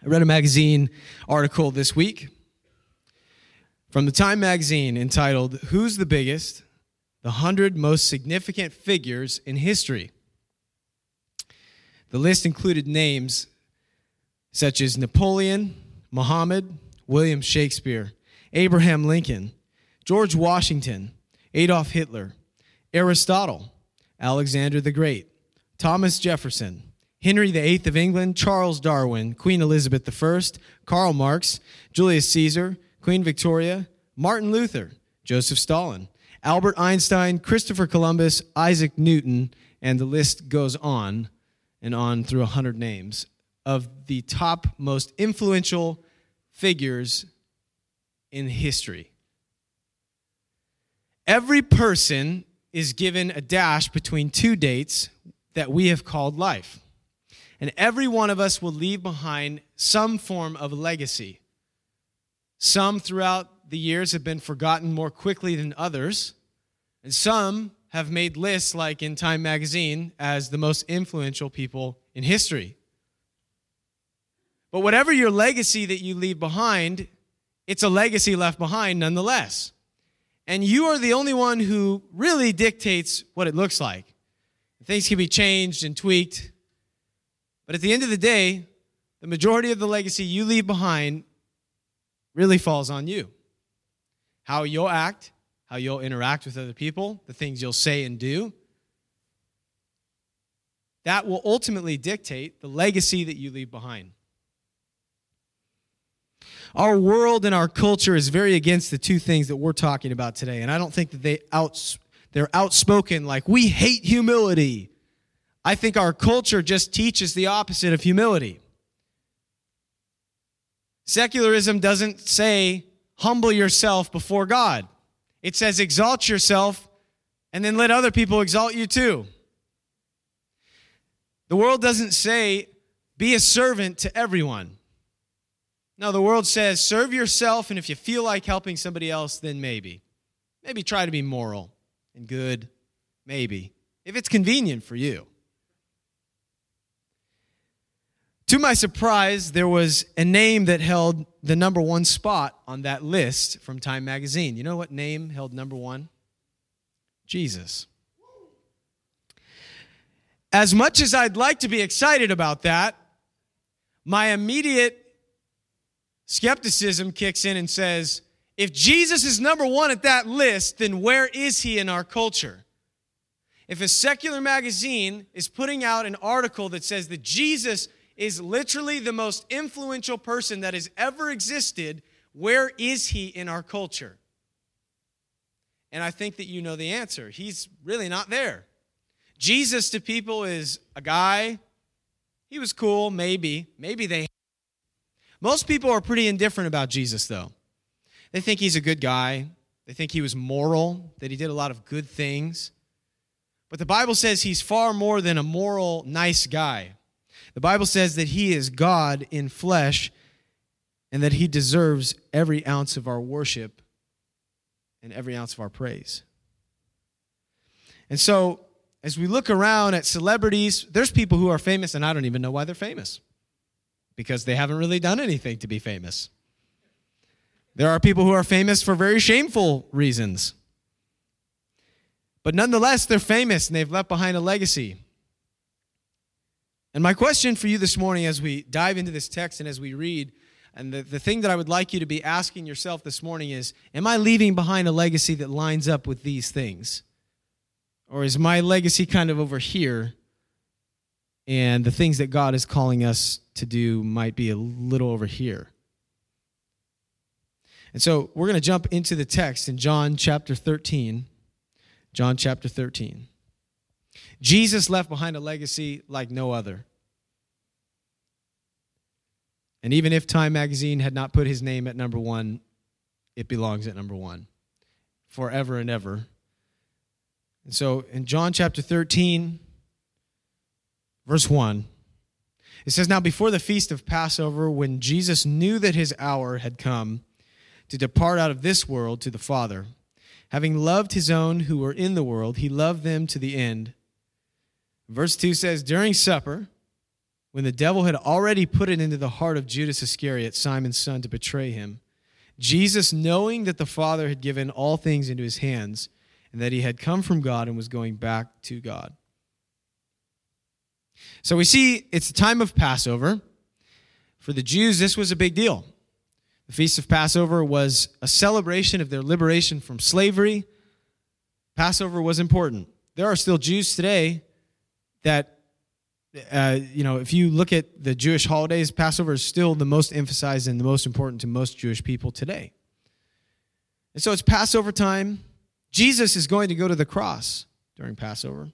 I read a magazine article this week from the Time magazine entitled Who's the Biggest? The 100 Most Significant Figures in History. The list included names such as Napoleon, Muhammad, William Shakespeare, Abraham Lincoln, George Washington, Adolf Hitler, Aristotle, Alexander the Great, Thomas Jefferson, Henry VIII of England, Charles Darwin, Queen Elizabeth I, Karl Marx, Julius Caesar, Queen Victoria, Martin Luther, Joseph Stalin, Albert Einstein, Christopher Columbus, Isaac Newton, and the list goes on and on through 100 names of the top most influential figures in history. Every person is given a dash between two dates that we have called life. And every one of us will leave behind some form of legacy. Some throughout the years have been forgotten more quickly than others, and some have made lists, like in Time magazine, as the most influential people in history. But whatever your legacy that you leave behind, it's a legacy left behind nonetheless. And you are the only one who really dictates what it looks like. Things can be changed and tweaked. But at the end of the day, the majority of the legacy you leave behind really falls on you. How you'll act, how you'll interact with other people, the things you'll say and do. That will ultimately dictate the legacy that you leave behind. Our world and our culture is very against the two things that we're talking about today. And I don't think that they outs, they're outspoken like, we hate humility. I think our culture just teaches the opposite of humility. Secularism doesn't say, humble yourself before God, it says, exalt yourself and then let other people exalt you too. The world doesn't say, be a servant to everyone. No, the world says serve yourself, and if you feel like helping somebody else, then maybe. Maybe try to be moral and good. Maybe. If it's convenient for you. To my surprise, there was a name that held the number one spot on that list from Time Magazine. You know what name held number one? Jesus. As much as I'd like to be excited about that, my immediate skepticism kicks in and says, if Jesus is number one at that list, then where is he in our culture? If a secular magazine is putting out an article that says that Jesus is literally the most influential person that has ever existed, where is he in our culture? And I think that you know the answer. He's really not there. Jesus to people is a guy. He was cool, maybe. Maybe they most people are pretty indifferent about Jesus, though. They think he's a good guy, they think he was moral, that he did a lot of good things. But the Bible says he's far more than a moral, nice guy. The Bible says that he is God in flesh and that he deserves every ounce of our worship and every ounce of our praise. And so, as we look around at celebrities, there's people who are famous, and I don't even know why they're famous because they haven't really done anything to be famous. There are people who are famous for very shameful reasons. But nonetheless, they're famous and they've left behind a legacy. And my question for you this morning, as we dive into this text and as we read, and the, the thing that I would like you to be asking yourself this morning is Am I leaving behind a legacy that lines up with these things? Or is my legacy kind of over here and the things that God is calling us to do might be a little over here. And so we're going to jump into the text in John chapter 13. John chapter 13. Jesus left behind a legacy like no other. And even if Time magazine had not put his name at number one, it belongs at number one forever and ever. And so in John chapter 13, Verse 1. It says, Now before the feast of Passover, when Jesus knew that his hour had come to depart out of this world to the Father, having loved his own who were in the world, he loved them to the end. Verse 2 says, During supper, when the devil had already put it into the heart of Judas Iscariot, Simon's son, to betray him, Jesus, knowing that the Father had given all things into his hands, and that he had come from God and was going back to God. So we see it's the time of Passover. For the Jews, this was a big deal. The Feast of Passover was a celebration of their liberation from slavery. Passover was important. There are still Jews today that, uh, you know, if you look at the Jewish holidays, Passover is still the most emphasized and the most important to most Jewish people today. And so it's Passover time. Jesus is going to go to the cross during Passover.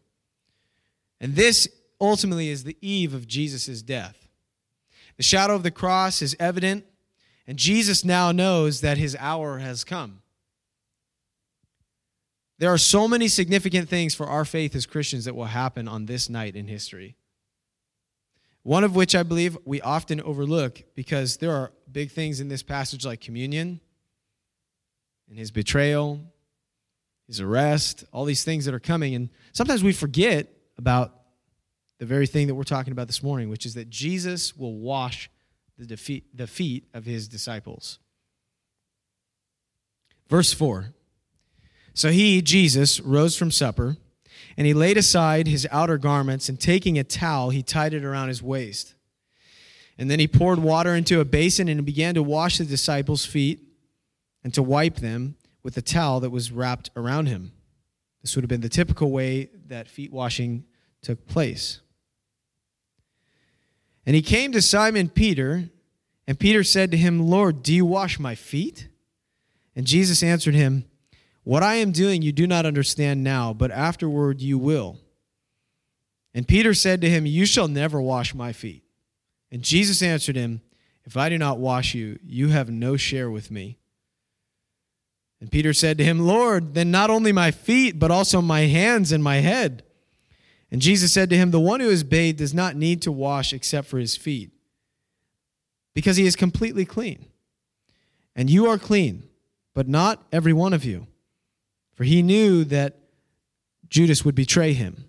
And this ultimately is the eve of Jesus' death. The shadow of the cross is evident, and Jesus now knows that his hour has come. There are so many significant things for our faith as Christians that will happen on this night in history. One of which I believe we often overlook because there are big things in this passage like communion and his betrayal, his arrest, all these things that are coming. And sometimes we forget about the very thing that we're talking about this morning, which is that Jesus will wash the, defeat, the feet of his disciples. Verse 4 So he, Jesus, rose from supper, and he laid aside his outer garments, and taking a towel, he tied it around his waist. And then he poured water into a basin and began to wash the disciples' feet and to wipe them with a towel that was wrapped around him. This would have been the typical way that feet washing took place. And he came to Simon Peter, and Peter said to him, Lord, do you wash my feet? And Jesus answered him, What I am doing you do not understand now, but afterward you will. And Peter said to him, You shall never wash my feet. And Jesus answered him, If I do not wash you, you have no share with me. And Peter said to him, Lord, then not only my feet, but also my hands and my head. And Jesus said to him, The one who is bathed does not need to wash except for his feet, because he is completely clean. And you are clean, but not every one of you. For he knew that Judas would betray him.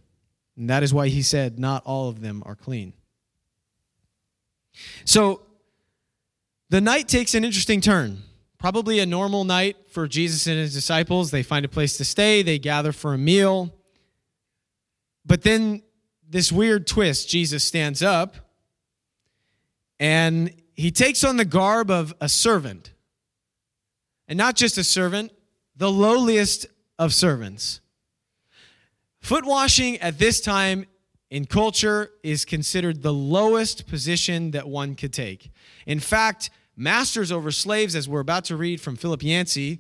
And that is why he said, Not all of them are clean. So the night takes an interesting turn. Probably a normal night for Jesus and his disciples. They find a place to stay, they gather for a meal. But then this weird twist Jesus stands up and he takes on the garb of a servant. And not just a servant, the lowliest of servants. Foot washing at this time in culture is considered the lowest position that one could take. In fact, masters over slaves, as we're about to read from Philip Yancey,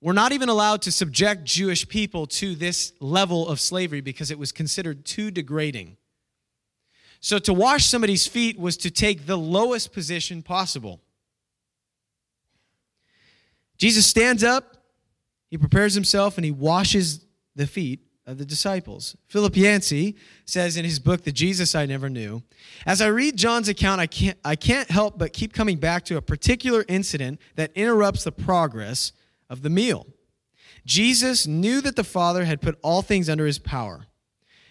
were not even allowed to subject Jewish people to this level of slavery because it was considered too degrading. So to wash somebody's feet was to take the lowest position possible. Jesus stands up, he prepares himself, and he washes the feet of the disciples. Philip Yancey says in his book, The Jesus I Never Knew, as I read John's account, I can't, I can't help but keep coming back to a particular incident that interrupts the progress of the meal. Jesus knew that the Father had put all things under his power.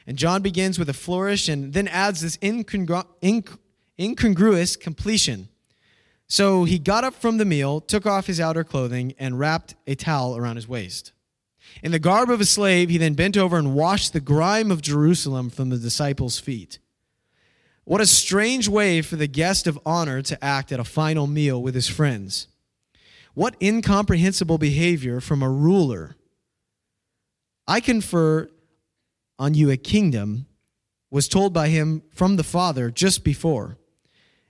And John begins with a flourish and then adds this incongru- inc- incongruous completion. So he got up from the meal, took off his outer clothing, and wrapped a towel around his waist. In the garb of a slave, he then bent over and washed the grime of Jerusalem from the disciples' feet. What a strange way for the guest of honor to act at a final meal with his friends. What incomprehensible behavior from a ruler! I confer on you a kingdom, was told by him from the Father just before.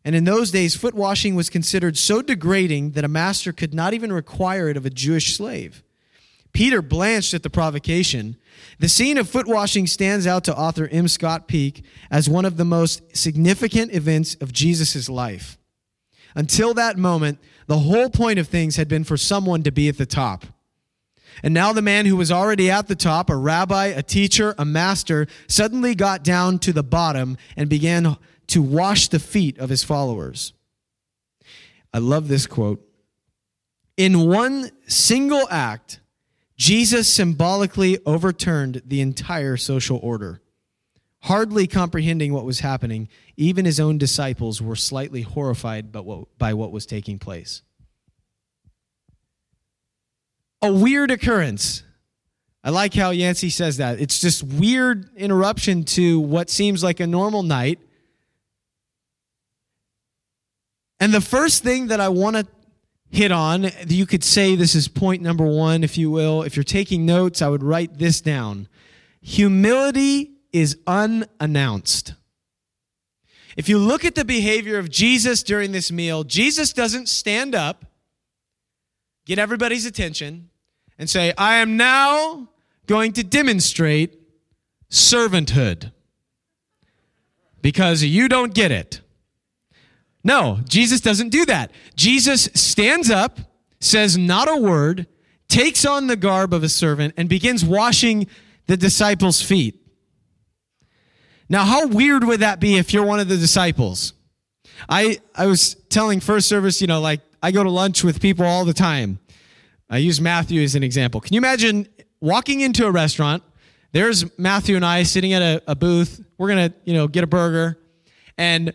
And in those days, foot washing was considered so degrading that a master could not even require it of a Jewish slave. Peter blanched at the provocation. The scene of foot washing stands out to author M. Scott Peck as one of the most significant events of Jesus' life. Until that moment, the whole point of things had been for someone to be at the top. And now the man who was already at the top, a rabbi, a teacher, a master, suddenly got down to the bottom and began to wash the feet of his followers. I love this quote. In one single act, Jesus symbolically overturned the entire social order. Hardly comprehending what was happening, even his own disciples were slightly horrified by what was taking place. A weird occurrence. I like how Yancey says that. It's just weird interruption to what seems like a normal night. And the first thing that I want to hit on, you could say this is point number one, if you will. If you're taking notes, I would write this down. Humility is unannounced. If you look at the behavior of Jesus during this meal, Jesus doesn't stand up, get everybody's attention, and say, I am now going to demonstrate servanthood because you don't get it. No, Jesus doesn't do that. Jesus stands up, says not a word, takes on the garb of a servant, and begins washing the disciples' feet. Now, how weird would that be if you're one of the disciples? I, I was telling first service, you know, like I go to lunch with people all the time. I use Matthew as an example. Can you imagine walking into a restaurant? There's Matthew and I sitting at a, a booth. We're going to, you know, get a burger. And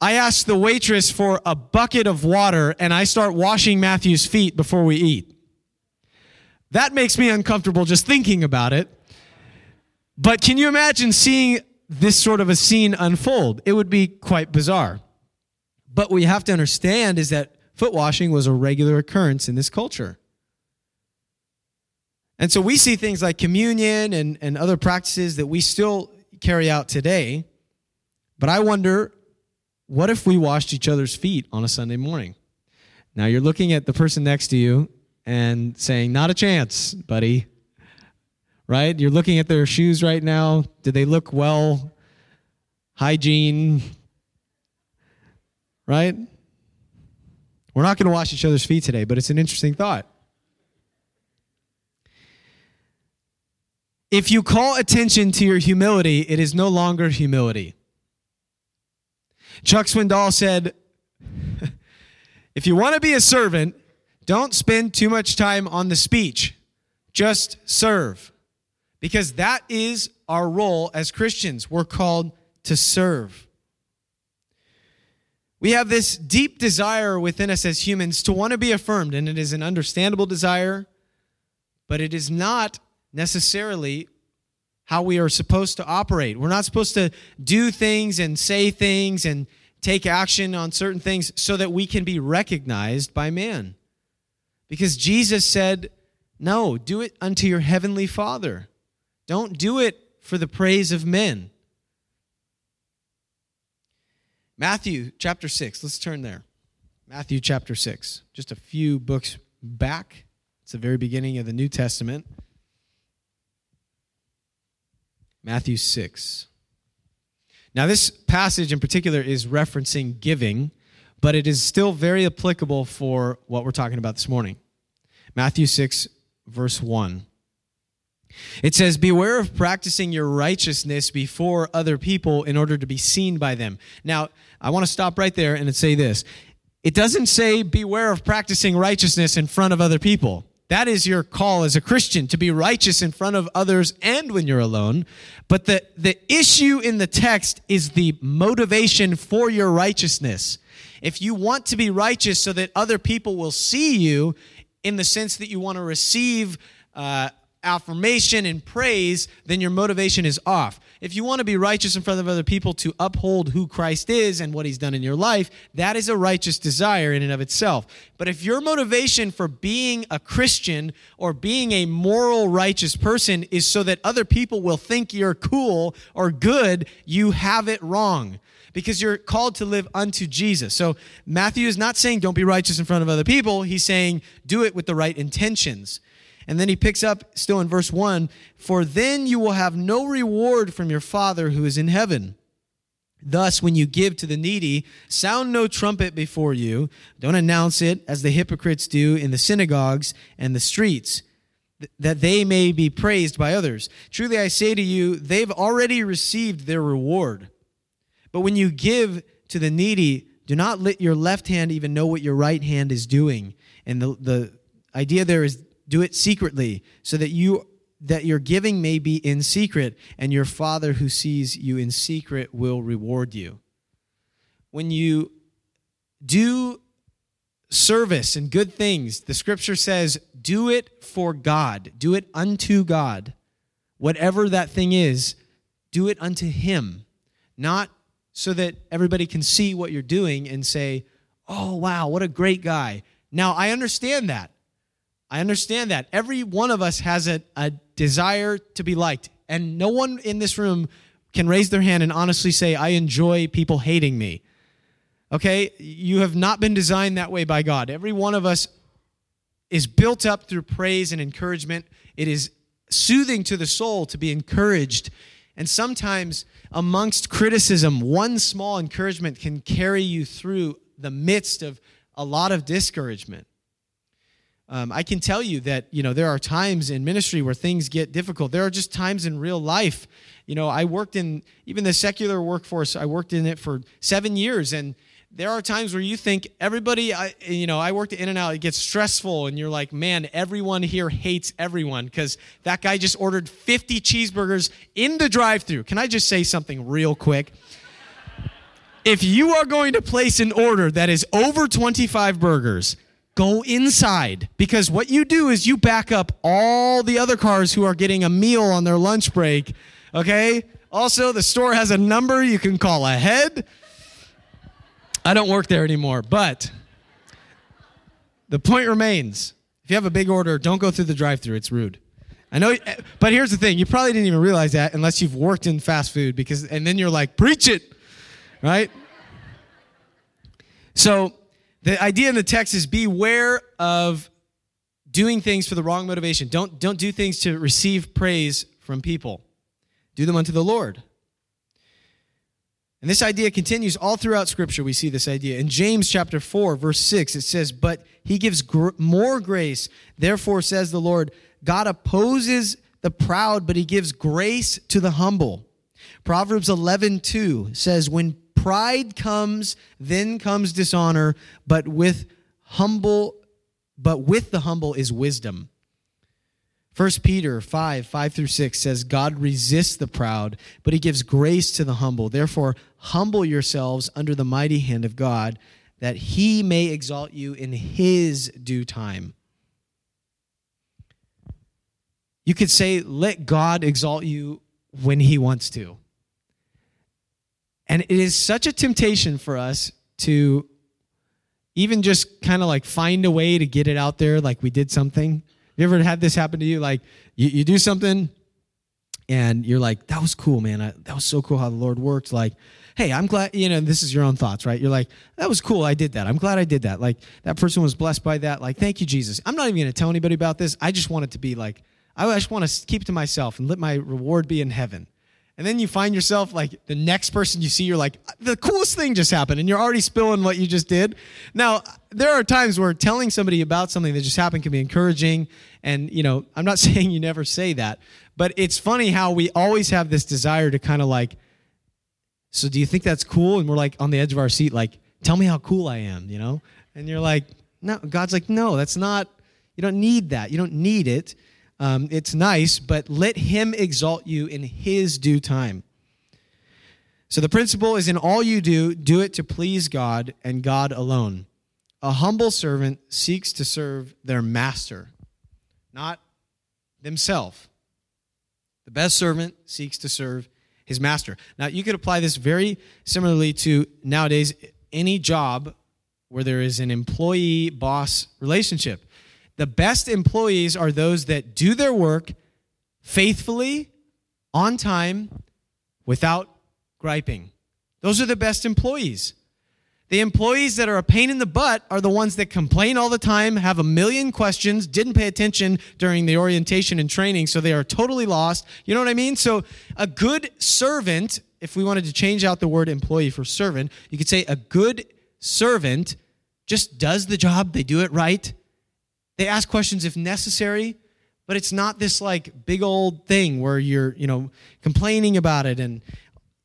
I ask the waitress for a bucket of water and I start washing Matthew's feet before we eat. That makes me uncomfortable just thinking about it. But can you imagine seeing this sort of a scene unfold. It would be quite bizarre. But what you have to understand is that foot washing was a regular occurrence in this culture. And so we see things like communion and, and other practices that we still carry out today. But I wonder what if we washed each other's feet on a Sunday morning? Now you're looking at the person next to you and saying, Not a chance, buddy right? You're looking at their shoes right now. Do they look well? Hygiene, right? We're not going to wash each other's feet today, but it's an interesting thought. If you call attention to your humility, it is no longer humility. Chuck Swindoll said, if you want to be a servant, don't spend too much time on the speech. Just serve because that is our role as Christians. We're called to serve. We have this deep desire within us as humans to want to be affirmed, and it is an understandable desire, but it is not necessarily how we are supposed to operate. We're not supposed to do things and say things and take action on certain things so that we can be recognized by man. Because Jesus said, No, do it unto your heavenly Father. Don't do it for the praise of men. Matthew chapter 6, let's turn there. Matthew chapter 6, just a few books back. It's the very beginning of the New Testament. Matthew 6. Now, this passage in particular is referencing giving, but it is still very applicable for what we're talking about this morning. Matthew 6, verse 1. It says, Beware of practicing your righteousness before other people in order to be seen by them. Now, I want to stop right there and say this. It doesn't say, Beware of practicing righteousness in front of other people. That is your call as a Christian to be righteous in front of others and when you're alone. But the, the issue in the text is the motivation for your righteousness. If you want to be righteous so that other people will see you in the sense that you want to receive uh, affirmation and praise, then your motivation is off. If you want to be righteous in front of other people to uphold who Christ is and what he's done in your life, that is a righteous desire in and of itself. But if your motivation for being a Christian or being a moral, righteous person is so that other people will think you're cool or good, you have it wrong because you're called to live unto Jesus. So Matthew is not saying don't be righteous in front of other people. He's saying do it with the right intentions. And then he picks up still in verse 1 For then you will have no reward from your Father who is in heaven. Thus, when you give to the needy, sound no trumpet before you. Don't announce it as the hypocrites do in the synagogues and the streets, that they may be praised by others. Truly, I say to you, they've already received their reward. But when you give to the needy, do not let your left hand even know what your right hand is doing. And the, the idea there is do it secretly so that you that your giving may be in secret, and your Father who sees you in secret will reward you. When you do service and good things, the scripture says, do it for God, do it unto God. Whatever that thing is, do it unto Him, not so that everybody can see what you're doing and say, oh, wow, what a great guy. Now, I understand that. I understand that. Every one of us has a, a desire to be liked. And no one in this room can raise their hand and honestly say, I enjoy people hating me. Okay? You have not been designed that way by God. Every one of us is built up through praise and encouragement. It is soothing to the soul to be encouraged. And sometimes, amongst criticism, one small encouragement can carry you through the midst of a lot of discouragement. Um, I can tell you that you know there are times in ministry where things get difficult. There are just times in real life. You know, I worked in even the secular workforce. I worked in it for seven years, and there are times where you think everybody, I, you know, I worked in and out, it gets stressful, and you're like, man, everyone here hates everyone because that guy just ordered 50 cheeseburgers in the drive through. Can I just say something real quick? if you are going to place an order that is over 25 burgers, go inside because what you do is you back up all the other cars who are getting a meal on their lunch break. Okay? Also, the store has a number you can call ahead. I don't work there anymore, but the point remains if you have a big order, don't go through the drive through. It's rude. I know, but here's the thing you probably didn't even realize that unless you've worked in fast food because, and then you're like, preach it, right? So, the idea in the text is beware of doing things for the wrong motivation. Don't, don't do things to receive praise from people, do them unto the Lord. And this idea continues all throughout Scripture. We see this idea. In James chapter 4, verse 6, it says, But he gives gr- more grace. Therefore, says the Lord, God opposes the proud, but he gives grace to the humble. Proverbs 11, 2 says, When pride comes, then comes dishonor, but with humble, but with the humble is wisdom. 1 Peter 5, 5 through 6 says, God resists the proud, but he gives grace to the humble. Therefore, humble yourselves under the mighty hand of God, that he may exalt you in his due time. You could say, let God exalt you when he wants to. And it is such a temptation for us to even just kind of like find a way to get it out there like we did something. You ever had this happen to you? Like you, you do something and you're like, that was cool, man. I, that was so cool how the Lord worked. Like, hey, I'm glad, you know, this is your own thoughts, right? You're like, that was cool. I did that. I'm glad I did that. Like, that person was blessed by that. Like, thank you, Jesus. I'm not even going to tell anybody about this. I just want it to be like, I just want to keep to myself and let my reward be in heaven. And then you find yourself like the next person you see, you're like, the coolest thing just happened, and you're already spilling what you just did. Now, there are times where telling somebody about something that just happened can be encouraging. And, you know, I'm not saying you never say that, but it's funny how we always have this desire to kind of like, so do you think that's cool? And we're like on the edge of our seat, like, tell me how cool I am, you know? And you're like, no, God's like, no, that's not, you don't need that. You don't need it. Um, it's nice, but let him exalt you in his due time. So the principle is in all you do, do it to please God and God alone. A humble servant seeks to serve their master, not themselves. The best servant seeks to serve his master. Now, you could apply this very similarly to nowadays any job where there is an employee boss relationship. The best employees are those that do their work faithfully, on time, without griping. Those are the best employees. The employees that are a pain in the butt are the ones that complain all the time, have a million questions, didn't pay attention during the orientation and training, so they are totally lost. You know what I mean? So, a good servant, if we wanted to change out the word employee for servant, you could say a good servant just does the job, they do it right, they ask questions if necessary, but it's not this like big old thing where you're, you know, complaining about it. And,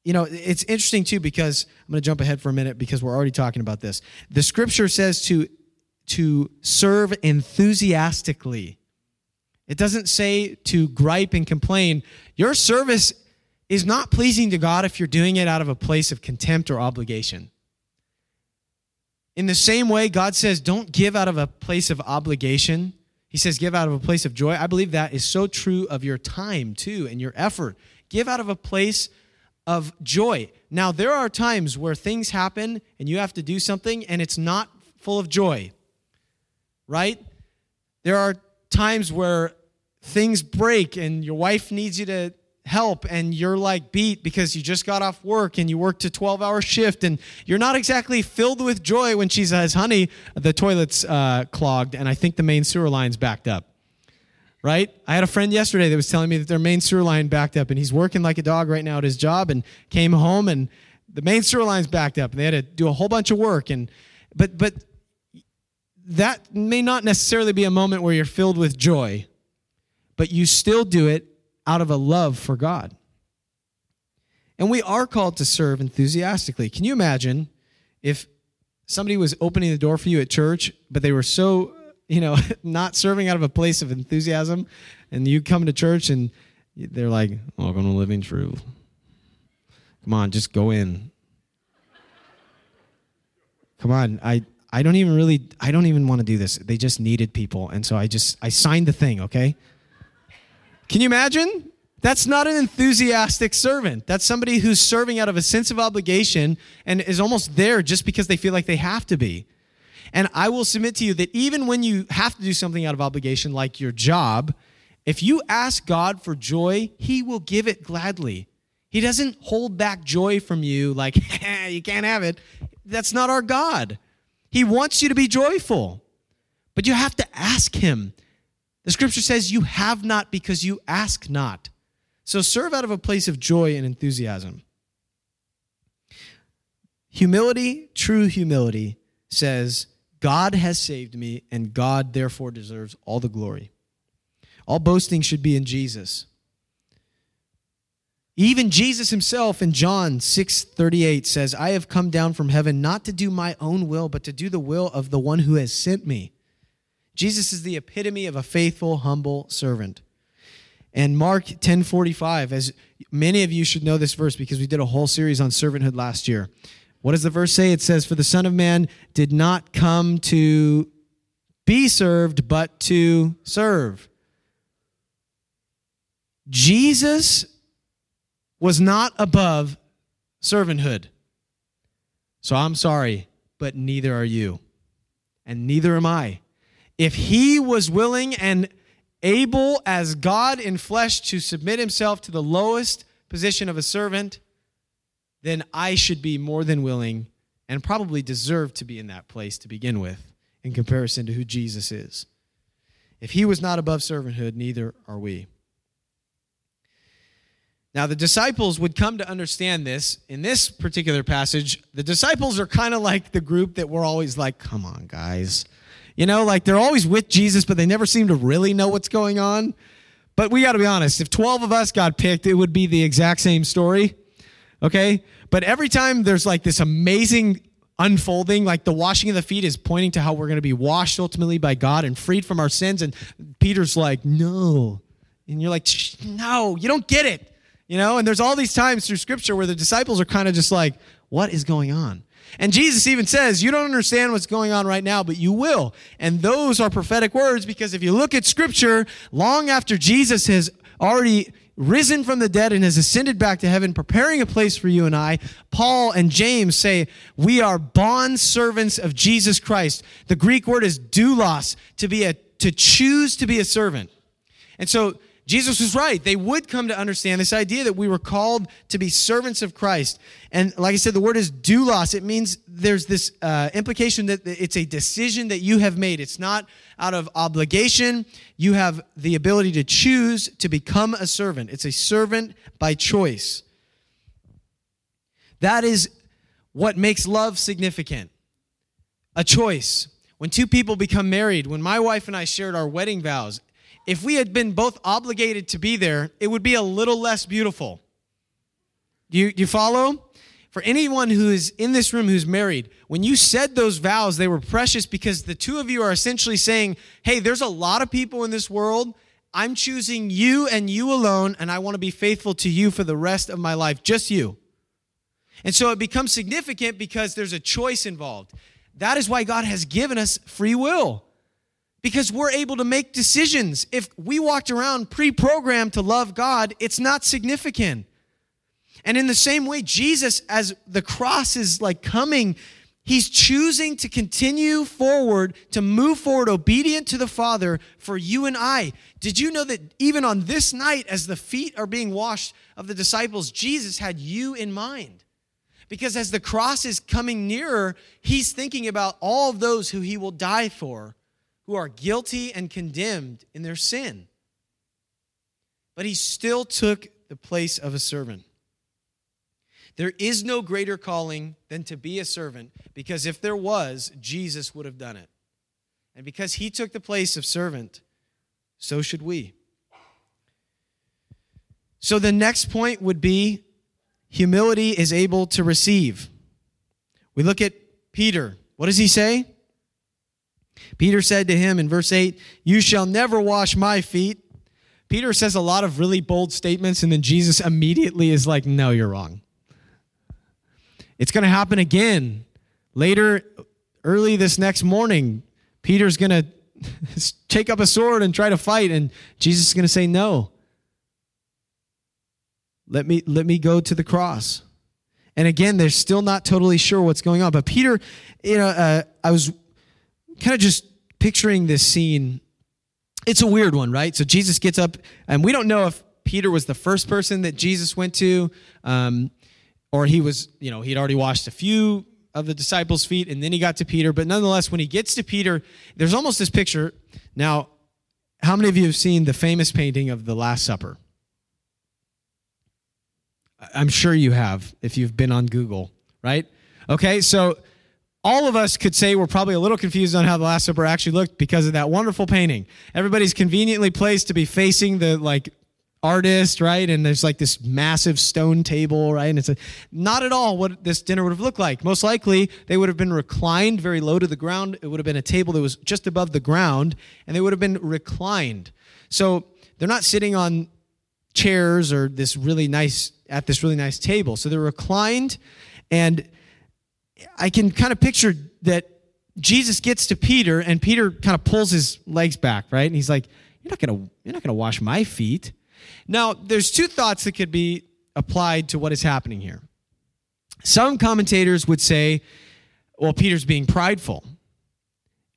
you know, it's interesting too because I'm going to jump ahead for a minute because we're already talking about this. The scripture says to to serve enthusiastically. It doesn't say to gripe and complain. Your service is not pleasing to God if you're doing it out of a place of contempt or obligation. In the same way, God says, don't give out of a place of obligation. He says, give out of a place of joy. I believe that is so true of your time, too, and your effort. Give out of a place of joy. Now, there are times where things happen and you have to do something and it's not full of joy, right? There are times where things break and your wife needs you to help and you're like beat because you just got off work and you worked a 12 hour shift and you're not exactly filled with joy when she says honey the toilet's uh, clogged and i think the main sewer line's backed up. Right? I had a friend yesterday that was telling me that their main sewer line backed up and he's working like a dog right now at his job and came home and the main sewer line's backed up. And they had to do a whole bunch of work and but but that may not necessarily be a moment where you're filled with joy but you still do it out of a love for God. And we are called to serve enthusiastically. Can you imagine if somebody was opening the door for you at church, but they were so, you know, not serving out of a place of enthusiasm, and you come to church and they're like, Welcome to Living Truth. Come on, just go in. Come on, I I don't even really I don't even want to do this. They just needed people, and so I just I signed the thing, okay? Can you imagine? That's not an enthusiastic servant. That's somebody who's serving out of a sense of obligation and is almost there just because they feel like they have to be. And I will submit to you that even when you have to do something out of obligation, like your job, if you ask God for joy, He will give it gladly. He doesn't hold back joy from you like, you can't have it. That's not our God. He wants you to be joyful, but you have to ask Him. The scripture says, You have not because you ask not. So serve out of a place of joy and enthusiasm. Humility, true humility, says, God has saved me, and God therefore deserves all the glory. All boasting should be in Jesus. Even Jesus himself in John 6:38 says, "I have come down from heaven not to do my own will, but to do the will of the one who has sent me." Jesus is the epitome of a faithful, humble servant. And Mark 10:45, as many of you should know this verse because we did a whole series on servanthood last year. What does the verse say? It says, For the Son of Man did not come to be served, but to serve. Jesus was not above servanthood. So I'm sorry, but neither are you. And neither am I if he was willing and able as God in flesh to submit himself to the lowest position of a servant, then I should be more than willing and probably deserve to be in that place to begin with in comparison to who Jesus is. If he was not above servanthood, neither are we. Now, the disciples would come to understand this in this particular passage. The disciples are kind of like the group that we're always like, come on, guys you know, like they're always with Jesus, but they never seem to really know what's going on. But we got to be honest, if 12 of us got picked, it would be the exact same story. Okay? But every time there's like this amazing unfolding, like the washing of the feet is pointing to how we're going to be washed ultimately by God and freed from our sins. And Peter's like, no. And you're like, no, you don't get it. You know, and there's all these times through scripture where the disciples are kind of just like, what is going on? And Jesus even says, You don't understand what's going on right now, but you will. And those are prophetic words because if you look at scripture, long after Jesus has already risen from the dead and has ascended back to heaven, preparing a place for you and I, Paul and James say, We are bond servants of Jesus Christ. The Greek word is doulos, to be a to choose to be a servant. And so Jesus was right. They would come to understand this idea that we were called to be servants of Christ. And like I said, the word is doulos. It means there's this uh, implication that it's a decision that you have made. It's not out of obligation. You have the ability to choose to become a servant. It's a servant by choice. That is what makes love significant a choice. When two people become married, when my wife and I shared our wedding vows, if we had been both obligated to be there, it would be a little less beautiful. Do you, do you follow? For anyone who is in this room who's married, when you said those vows, they were precious because the two of you are essentially saying, hey, there's a lot of people in this world, I'm choosing you and you alone, and I want to be faithful to you for the rest of my life, just you. And so it becomes significant because there's a choice involved. That is why God has given us free will, because we're able to make decisions. If we walked around pre programmed to love God, it's not significant. And in the same way, Jesus, as the cross is like coming, he's choosing to continue forward, to move forward, obedient to the Father for you and I. Did you know that even on this night, as the feet are being washed of the disciples, Jesus had you in mind? Because as the cross is coming nearer, he's thinking about all those who he will die for, who are guilty and condemned in their sin. But he still took the place of a servant. There is no greater calling than to be a servant, because if there was, Jesus would have done it. And because he took the place of servant, so should we. So the next point would be humility is able to receive. We look at Peter. What does he say? Peter said to him in verse 8, You shall never wash my feet. Peter says a lot of really bold statements, and then Jesus immediately is like, No, you're wrong. It's going to happen again. Later, early this next morning, Peter's going to take up a sword and try to fight, and Jesus is going to say, No. Let me, let me go to the cross. And again, they're still not totally sure what's going on. But Peter, you know, uh, I was kind of just picturing this scene. It's a weird one, right? So Jesus gets up, and we don't know if Peter was the first person that Jesus went to, um, or he was, you know, he'd already washed a few of the disciples' feet, and then he got to Peter. But nonetheless, when he gets to Peter, there's almost this picture. Now, how many of you have seen the famous painting of the Last Supper? I'm sure you have if you've been on Google, right? Okay, so all of us could say we're probably a little confused on how the Last Supper actually looked because of that wonderful painting. Everybody's conveniently placed to be facing the like artist, right? And there's like this massive stone table, right? And it's a, not at all what this dinner would have looked like. Most likely, they would have been reclined very low to the ground. It would have been a table that was just above the ground, and they would have been reclined. So they're not sitting on chairs or this really nice at this really nice table. So they're reclined, and I can kind of picture that Jesus gets to Peter, and Peter kind of pulls his legs back, right? And he's like, "You're not gonna, you're not gonna wash my feet." Now, there's two thoughts that could be applied to what is happening here. Some commentators would say, "Well, Peter's being prideful,"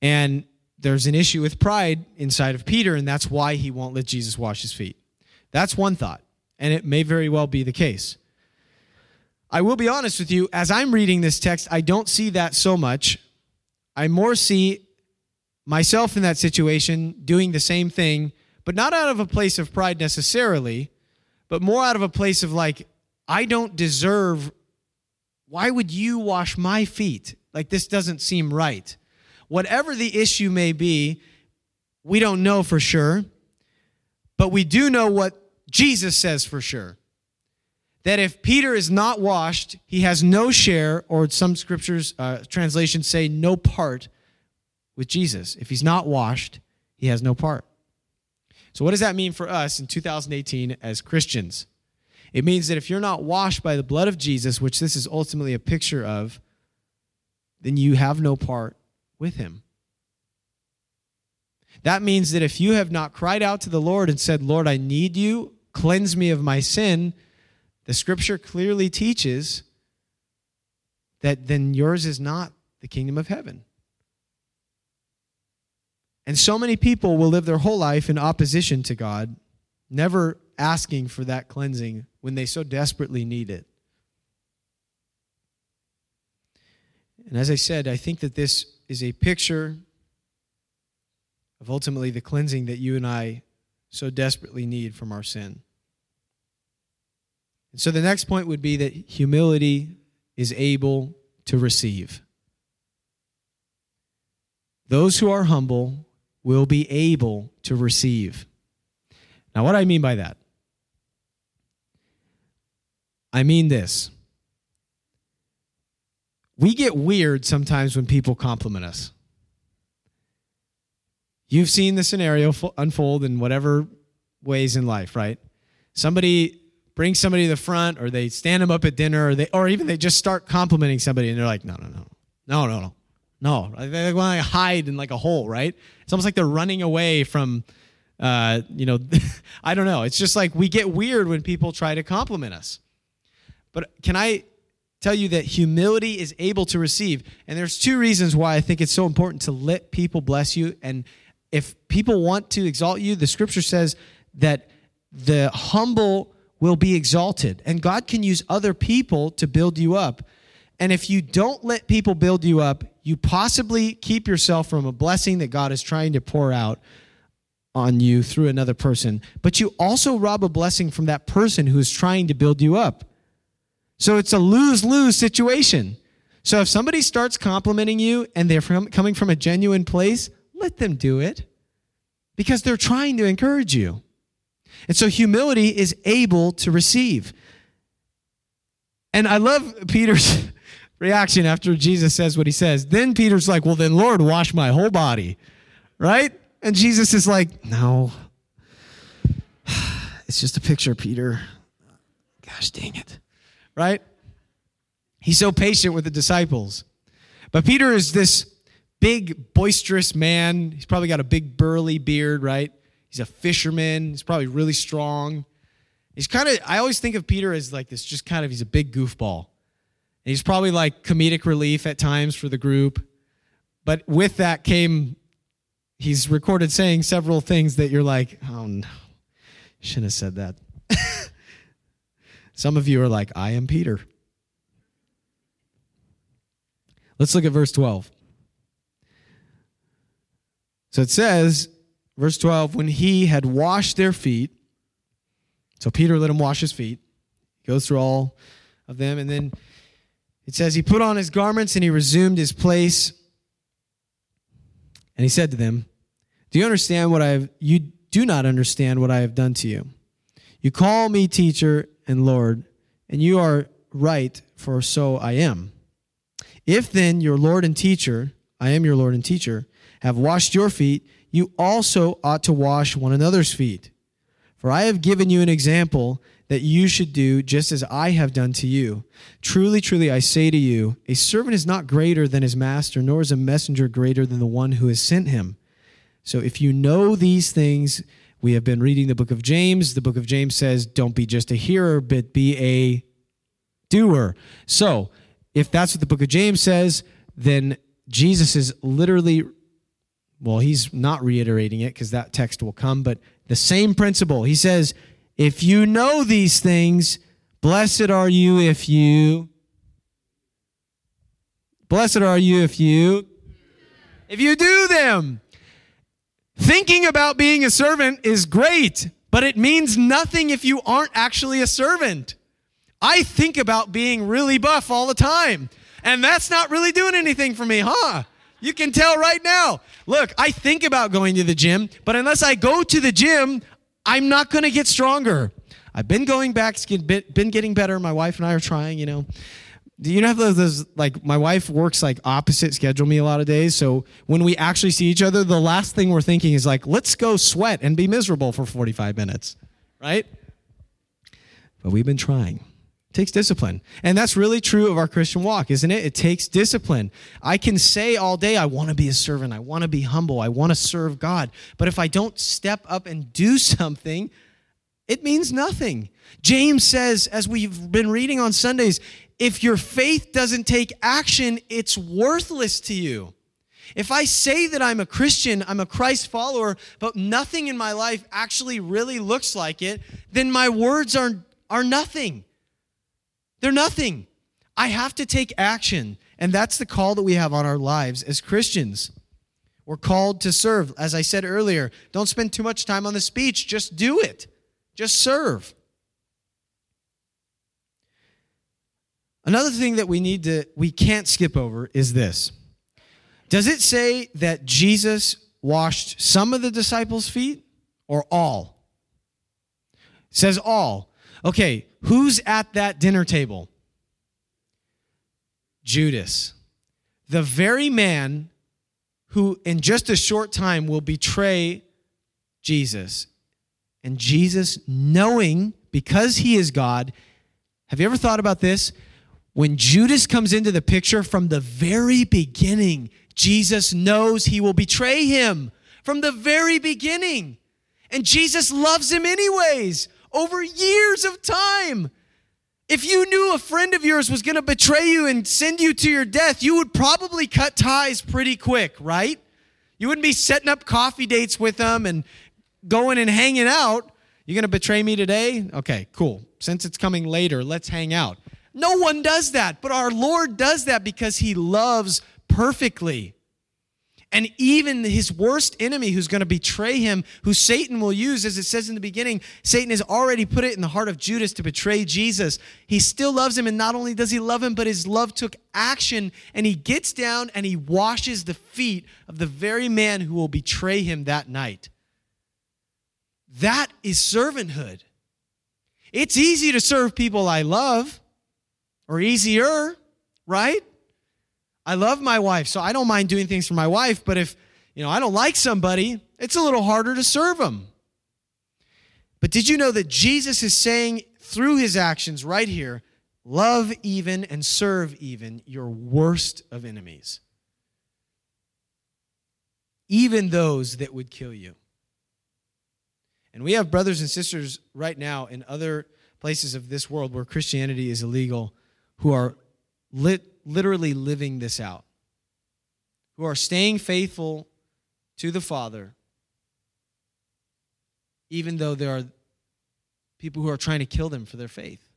and there's an issue with pride inside of Peter, and that's why he won't let Jesus wash his feet. That's one thought, and it may very well be the case. I will be honest with you, as I'm reading this text, I don't see that so much. I more see myself in that situation doing the same thing, but not out of a place of pride necessarily, but more out of a place of like, I don't deserve. Why would you wash my feet? Like, this doesn't seem right. Whatever the issue may be, we don't know for sure, but we do know what Jesus says for sure that if Peter is not washed, he has no share, or some scriptures, uh, translations say no part with Jesus. If he's not washed, he has no part. So, what does that mean for us in 2018 as Christians? It means that if you're not washed by the blood of Jesus, which this is ultimately a picture of, then you have no part with him. That means that if you have not cried out to the Lord and said, Lord, I need you, cleanse me of my sin, the scripture clearly teaches that then yours is not the kingdom of heaven. And so many people will live their whole life in opposition to God, never asking for that cleansing when they so desperately need it. And as I said, I think that this is a picture of ultimately the cleansing that you and I so desperately need from our sin. And so the next point would be that humility is able to receive. Those who are humble will be able to receive. Now, what I mean by that? I mean this. We get weird sometimes when people compliment us. You've seen the scenario unfold in whatever ways in life, right? Somebody brings somebody to the front, or they stand them up at dinner, or they, or even they just start complimenting somebody, and they're like, no, no, no, no, no, no, no. They want to hide in like a hole, right? It's almost like they're running away from, uh, you know, I don't know. It's just like we get weird when people try to compliment us. But can I tell you that humility is able to receive? And there's two reasons why I think it's so important to let people bless you. And if people want to exalt you, the scripture says that the humble will be exalted. And God can use other people to build you up. And if you don't let people build you up, you possibly keep yourself from a blessing that God is trying to pour out on you through another person. But you also rob a blessing from that person who is trying to build you up. So it's a lose lose situation. So if somebody starts complimenting you and they're from, coming from a genuine place, let them do it because they're trying to encourage you. And so humility is able to receive. And I love Peter's reaction after Jesus says what he says. Then Peter's like, Well, then, Lord, wash my whole body, right? And Jesus is like, No, it's just a picture, Peter. Gosh dang it right? He's so patient with the disciples. But Peter is this big, boisterous man. He's probably got a big, burly beard, right? He's a fisherman. He's probably really strong. He's kind of, I always think of Peter as like this, just kind of, he's a big goofball. And he's probably like comedic relief at times for the group. But with that came, he's recorded saying several things that you're like, oh no, shouldn't have said that. Some of you are like, I am Peter. Let's look at verse 12. So it says, verse 12, when he had washed their feet, so Peter let him wash his feet, goes through all of them, and then it says, he put on his garments and he resumed his place. And he said to them, Do you understand what I have? You do not understand what I have done to you. You call me teacher and Lord, and you are right, for so I am. If then your Lord and teacher, I am your Lord and teacher, have washed your feet, you also ought to wash one another's feet. For I have given you an example that you should do just as I have done to you. Truly, truly, I say to you, a servant is not greater than his master, nor is a messenger greater than the one who has sent him. So if you know these things, we have been reading the book of James. The book of James says, don't be just a hearer, but be a doer. So, if that's what the book of James says, then Jesus is literally, well, he's not reiterating it because that text will come, but the same principle. He says, if you know these things, blessed are you if you. Blessed are you if you. If you do them. Thinking about being a servant is great, but it means nothing if you aren't actually a servant. I think about being really buff all the time, and that's not really doing anything for me, huh? You can tell right now. Look, I think about going to the gym, but unless I go to the gym, I'm not going to get stronger. I've been going back, been getting better. My wife and I are trying, you know do you know have those like my wife works like opposite schedule me a lot of days so when we actually see each other the last thing we're thinking is like let's go sweat and be miserable for 45 minutes right but we've been trying it takes discipline. And that's really true of our christian walk isn't it? It takes discipline. I can say all day i want to be a servant i want to be humble i want to serve god. But if i don't step up and do something it means nothing. James says as we've been reading on sundays if your faith doesn't take action, it's worthless to you. If I say that I'm a Christian, I'm a Christ follower, but nothing in my life actually really looks like it, then my words are, are nothing. They're nothing. I have to take action. And that's the call that we have on our lives as Christians. We're called to serve. As I said earlier, don't spend too much time on the speech, just do it, just serve. Another thing that we need to, we can't skip over is this. Does it say that Jesus washed some of the disciples' feet or all? It says all. Okay, who's at that dinner table? Judas. The very man who, in just a short time, will betray Jesus And Jesus, knowing because he is God, have you ever thought about this? When Judas comes into the picture from the very beginning, Jesus knows he will betray him from the very beginning. And Jesus loves him anyways, over years of time. If you knew a friend of yours was going to betray you and send you to your death, you would probably cut ties pretty quick, right? You wouldn't be setting up coffee dates with them and going and hanging out. You're going to betray me today? Okay, cool. Since it's coming later, let's hang out. No one does that, but our Lord does that because he loves perfectly. And even his worst enemy who's going to betray him, who Satan will use, as it says in the beginning, Satan has already put it in the heart of Judas to betray Jesus. He still loves him. And not only does he love him, but his love took action. And he gets down and he washes the feet of the very man who will betray him that night. That is servanthood. It's easy to serve people I love, or easier, right? I love my wife, so I don't mind doing things for my wife, but if, you know, I don't like somebody, it's a little harder to serve them. But did you know that Jesus is saying through his actions right here, love even and serve even your worst of enemies? Even those that would kill you. And we have brothers and sisters right now in other places of this world where Christianity is illegal who are lit literally living this out, who are staying faithful to the Father, even though there are people who are trying to kill them for their faith.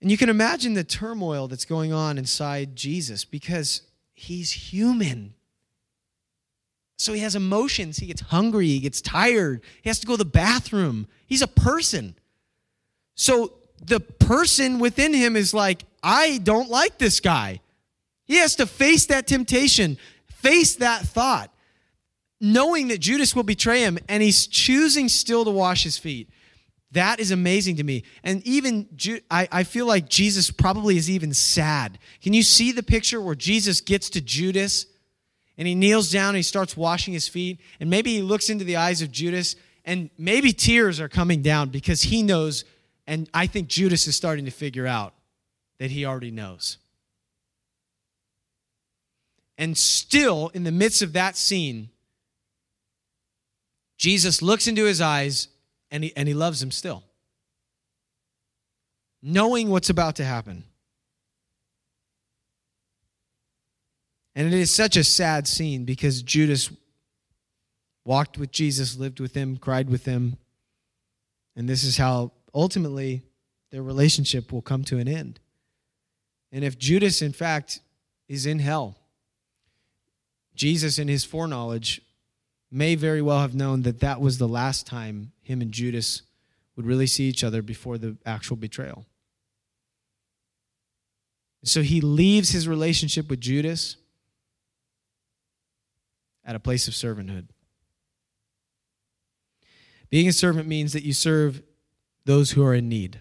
And you can imagine the turmoil that's going on inside Jesus because he's human. So he has emotions. He gets hungry. He gets tired. He has to go to the bathroom. He's a person. So the person within him is like, I don't like this guy. He has to face that temptation, face that thought, knowing that Judas will betray him, and he's choosing still to wash his feet. That is amazing to me. And even, I, I feel like Jesus probably is even sad. Can you see the picture where Jesus gets to Judas and he kneels down and he starts washing his feet? And maybe he looks into the eyes of Judas and maybe tears are coming down because he knows and I think Judas is starting to figure out that he already knows. And still, in the midst of that scene, Jesus looks into his eyes and he, and he loves him still, knowing what's about to happen. And it is such a sad scene because Judas walked with Jesus, lived with him, cried with him. And this is how ultimately their relationship will come to an end. And if Judas, in fact, is in hell, Jesus, in his foreknowledge, may very well have known that that was the last time him and Judas would really see each other before the actual betrayal. So he leaves his relationship with Judas at a place of servanthood. Being a servant means that you serve those who are in need,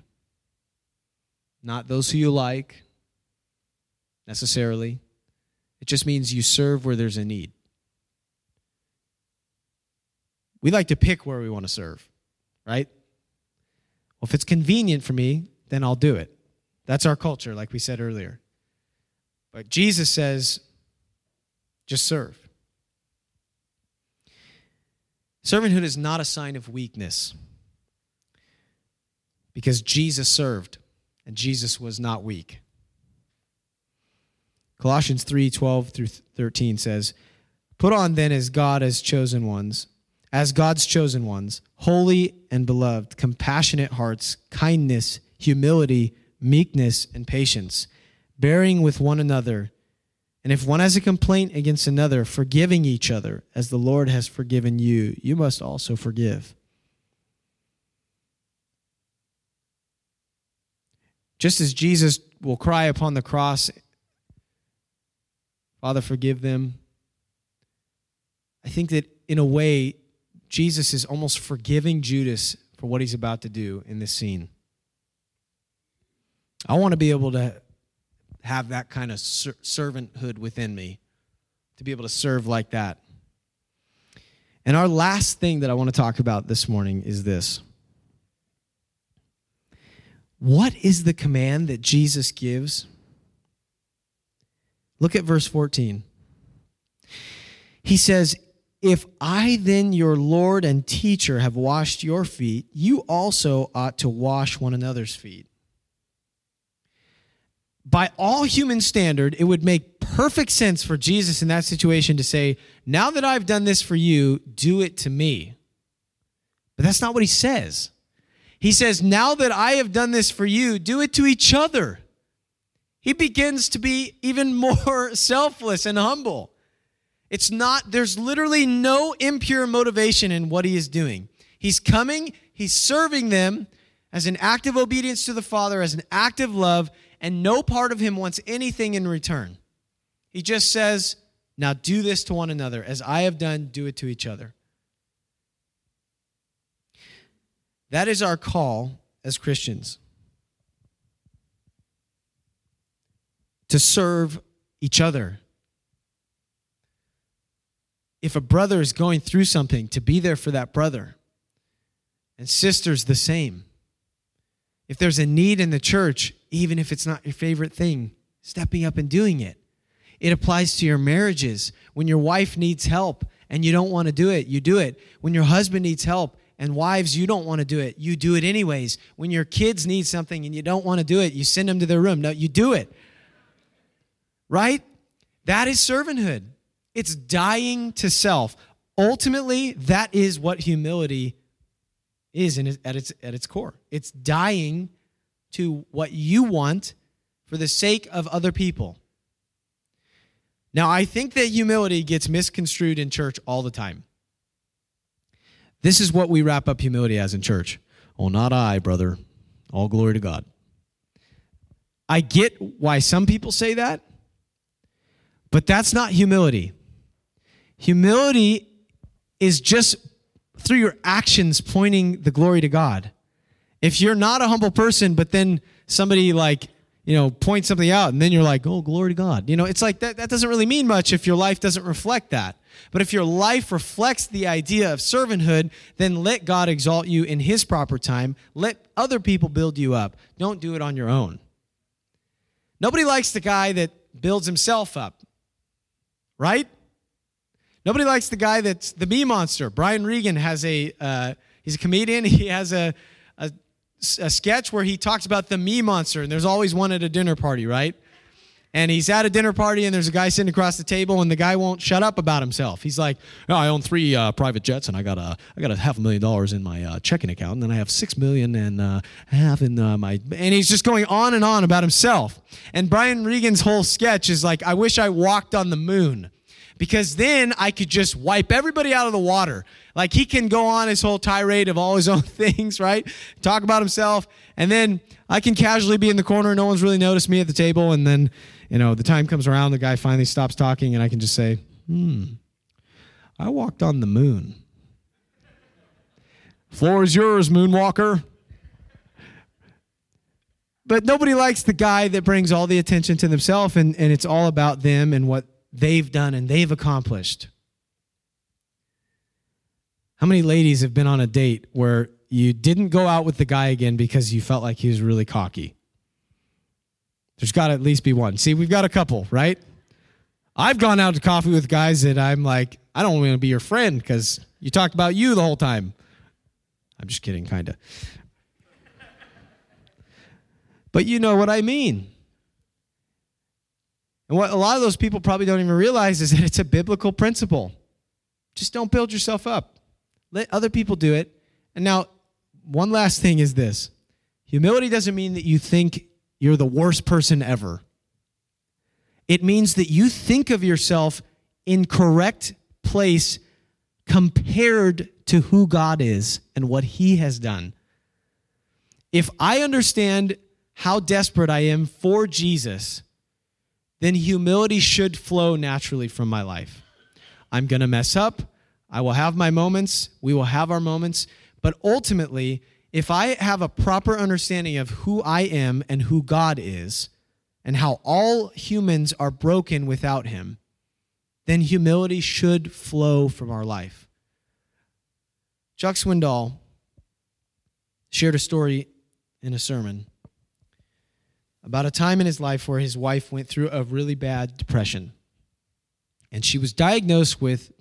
not those who you like necessarily. It just means you serve where there's a need. We like to pick where we want to serve, right? Well, if it's convenient for me, then I'll do it. That's our culture, like we said earlier. But Jesus says, just serve. Servanthood is not a sign of weakness because Jesus served and Jesus was not weak. Colossians 3 12 through 13 says, Put on then as God as chosen ones, as God's chosen ones, holy and beloved, compassionate hearts, kindness, humility, meekness, and patience, bearing with one another. And if one has a complaint against another, forgiving each other, as the Lord has forgiven you, you must also forgive. Just as Jesus will cry upon the cross, Father, forgive them. I think that in a way, Jesus is almost forgiving Judas for what he's about to do in this scene. I want to be able to have that kind of servanthood within me, to be able to serve like that. And our last thing that I want to talk about this morning is this. What is the command that Jesus gives? Look at verse 14. He says, If I then, your Lord and teacher, have washed your feet, you also ought to wash one another's feet. By all human standard, it would make perfect sense for Jesus in that situation to say, Now that I've done this for you, do it to me. But that's not what he says. He says, Now that I have done this for you, do it to each other. He begins to be even more selfless and humble. It's not, there's literally no impure motivation in what he is doing. He's coming, he's serving them as an act of obedience to the Father, as an act of love, and no part of him wants anything in return. He just says, Now do this to one another. As I have done, do it to each other. That is our call as Christians to serve each other. If a brother is going through something, to be there for that brother. And sisters, the same. If there's a need in the church, even if it's not your favorite thing, stepping up and doing it. It applies to your marriages. When your wife needs help and you don't want to do it, you do it. When your husband needs help and wives, you don't want to do it, you do it anyways. When your kids need something and you don't want to do it, you send them to their room. No, you do it. Right? That is servanthood. It's dying to self. Ultimately, that is what humility is in, at, its, at its core. It's dying to what you want for the sake of other people. Now, I think that humility gets misconstrued in church all the time. This is what we wrap up humility as in church. Oh, not I, brother. All glory to God. I get why some people say that, but that's not humility. Humility is just through your actions pointing the glory to God. If you're not a humble person, but then somebody like, you know, point something out and then you're like, oh, glory to God. You know, it's like that, that doesn't really mean much if your life doesn't reflect that. But if your life reflects the idea of servanthood, then let God exalt you in His proper time. Let other people build you up. Don't do it on your own. Nobody likes the guy that builds himself up, right? Nobody likes the guy that's the me monster. Brian Regan has a, uh, he's a comedian. He has a, a, sketch where he talks about the me monster, and there's always one at a dinner party, right? and he's at a dinner party and there's a guy sitting across the table and the guy won't shut up about himself. He's like oh, i own three uh, private jets and i got a i got a half a million dollars in my uh, checking account and then i have six million and uh, half in uh, my and he's just going on and on about himself. And brian regan's whole sketch is like i wish i walked on the moon because then I could just wipe everybody out of the water. Like he can go on his whole tirade of all his own things, right? Talk about himself. And then I can casually be in the corner. No one's really noticed me at the table. And then, you know, the time comes around, the guy finally stops talking, and I can just say, hmm, I walked on the moon. Floor is yours, moonwalker. But nobody likes the guy that brings all the attention to themselves and, and it's all about them and what they've done and they've accomplished. How many ladies have been on a date where you didn't go out with the guy again because you felt like he was really cocky? There's got to at least be one. See, we've got a couple, right? I've gone out to coffee with guys that I'm like, I don't want to be your friend because you talked about you the whole time. I'm just kidding, kind of. but you know what I mean. And what a lot of those people probably don't even realize is that it's a biblical principle. Just don't build yourself up. Let other people do it. And now, one last thing is this humility doesn't mean that you think you're the worst person ever. It means that you think of yourself in correct place compared to who God is and what he has done. If I understand how desperate I am for Jesus, then humility should flow naturally from my life. I'm going to mess up. I will have my moments. We will have our moments. But ultimately, if I have a proper understanding of who I am and who God is, and how all humans are broken without Him, then humility should flow from our life. Chuck Swindoll shared a story in a sermon about a time in his life where his wife went through a really bad depression. And she was diagnosed with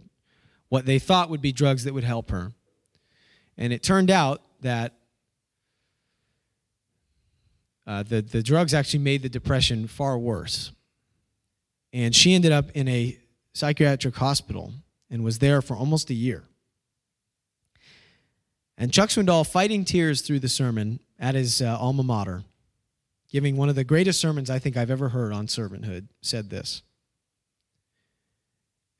what they thought would be drugs that would help her. And it turned out that uh, the, the drugs actually made the depression far worse. And she ended up in a psychiatric hospital and was there for almost a year. And Chuck Swindoll, fighting tears through the sermon at his uh, alma mater, giving one of the greatest sermons I think I've ever heard on servanthood, said this.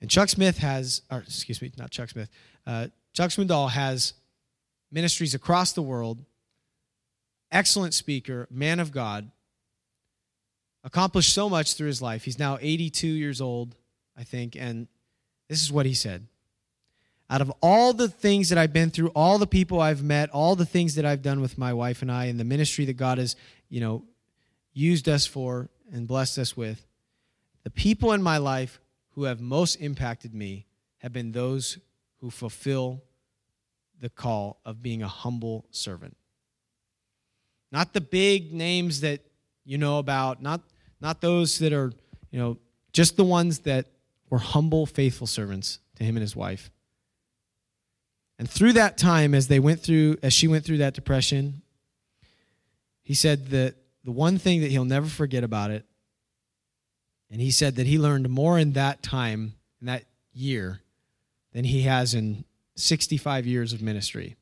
And Chuck Smith has, or excuse me, not Chuck Smith, uh, Chuck Swindoll has ministries across the world, excellent speaker, man of God, accomplished so much through his life. He's now 82 years old, I think, and this is what he said out of all the things that I've been through, all the people I've met, all the things that I've done with my wife and I, and the ministry that God has, you know, used us for and blessed us with, the people in my life who have most impacted me have been those who fulfill the call of being a humble servant. Not the big names that you know about, not, not those that are, you know, just the ones that were humble, faithful servants to him and his wife. And through that time, as they went through, as she went through that depression, he said that the one thing that he'll never forget about it, and he said that he learned more in that time, in that year, than he has in 65 years of ministry.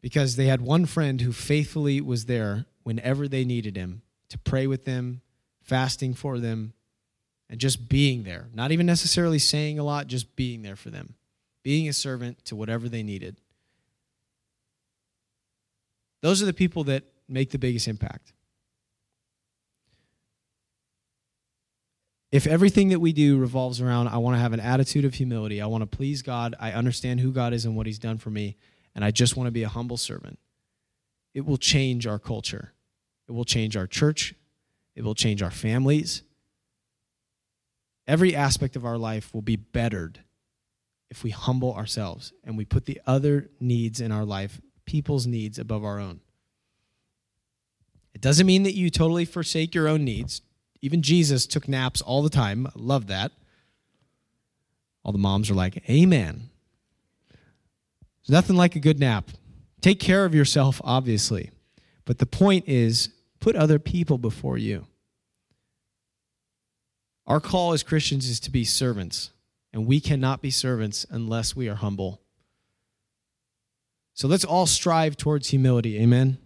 Because they had one friend who faithfully was there whenever they needed him to pray with them, fasting for them, and just being there. Not even necessarily saying a lot, just being there for them being a servant to whatever they needed. Those are the people that make the biggest impact. If everything that we do revolves around, I want to have an attitude of humility, I want to please God, I understand who God is and what He's done for me, and I just want to be a humble servant, it will change our culture. It will change our church. It will change our families. Every aspect of our life will be bettered if we humble ourselves and we put the other needs in our life, people's needs, above our own. It doesn't mean that you totally forsake your own needs. Even Jesus took naps all the time. Love that. All the moms are like, Amen. There's nothing like a good nap. Take care of yourself, obviously. But the point is, put other people before you. Our call as Christians is to be servants and we cannot be servants unless we are humble. So let's all strive towards humility. Amen.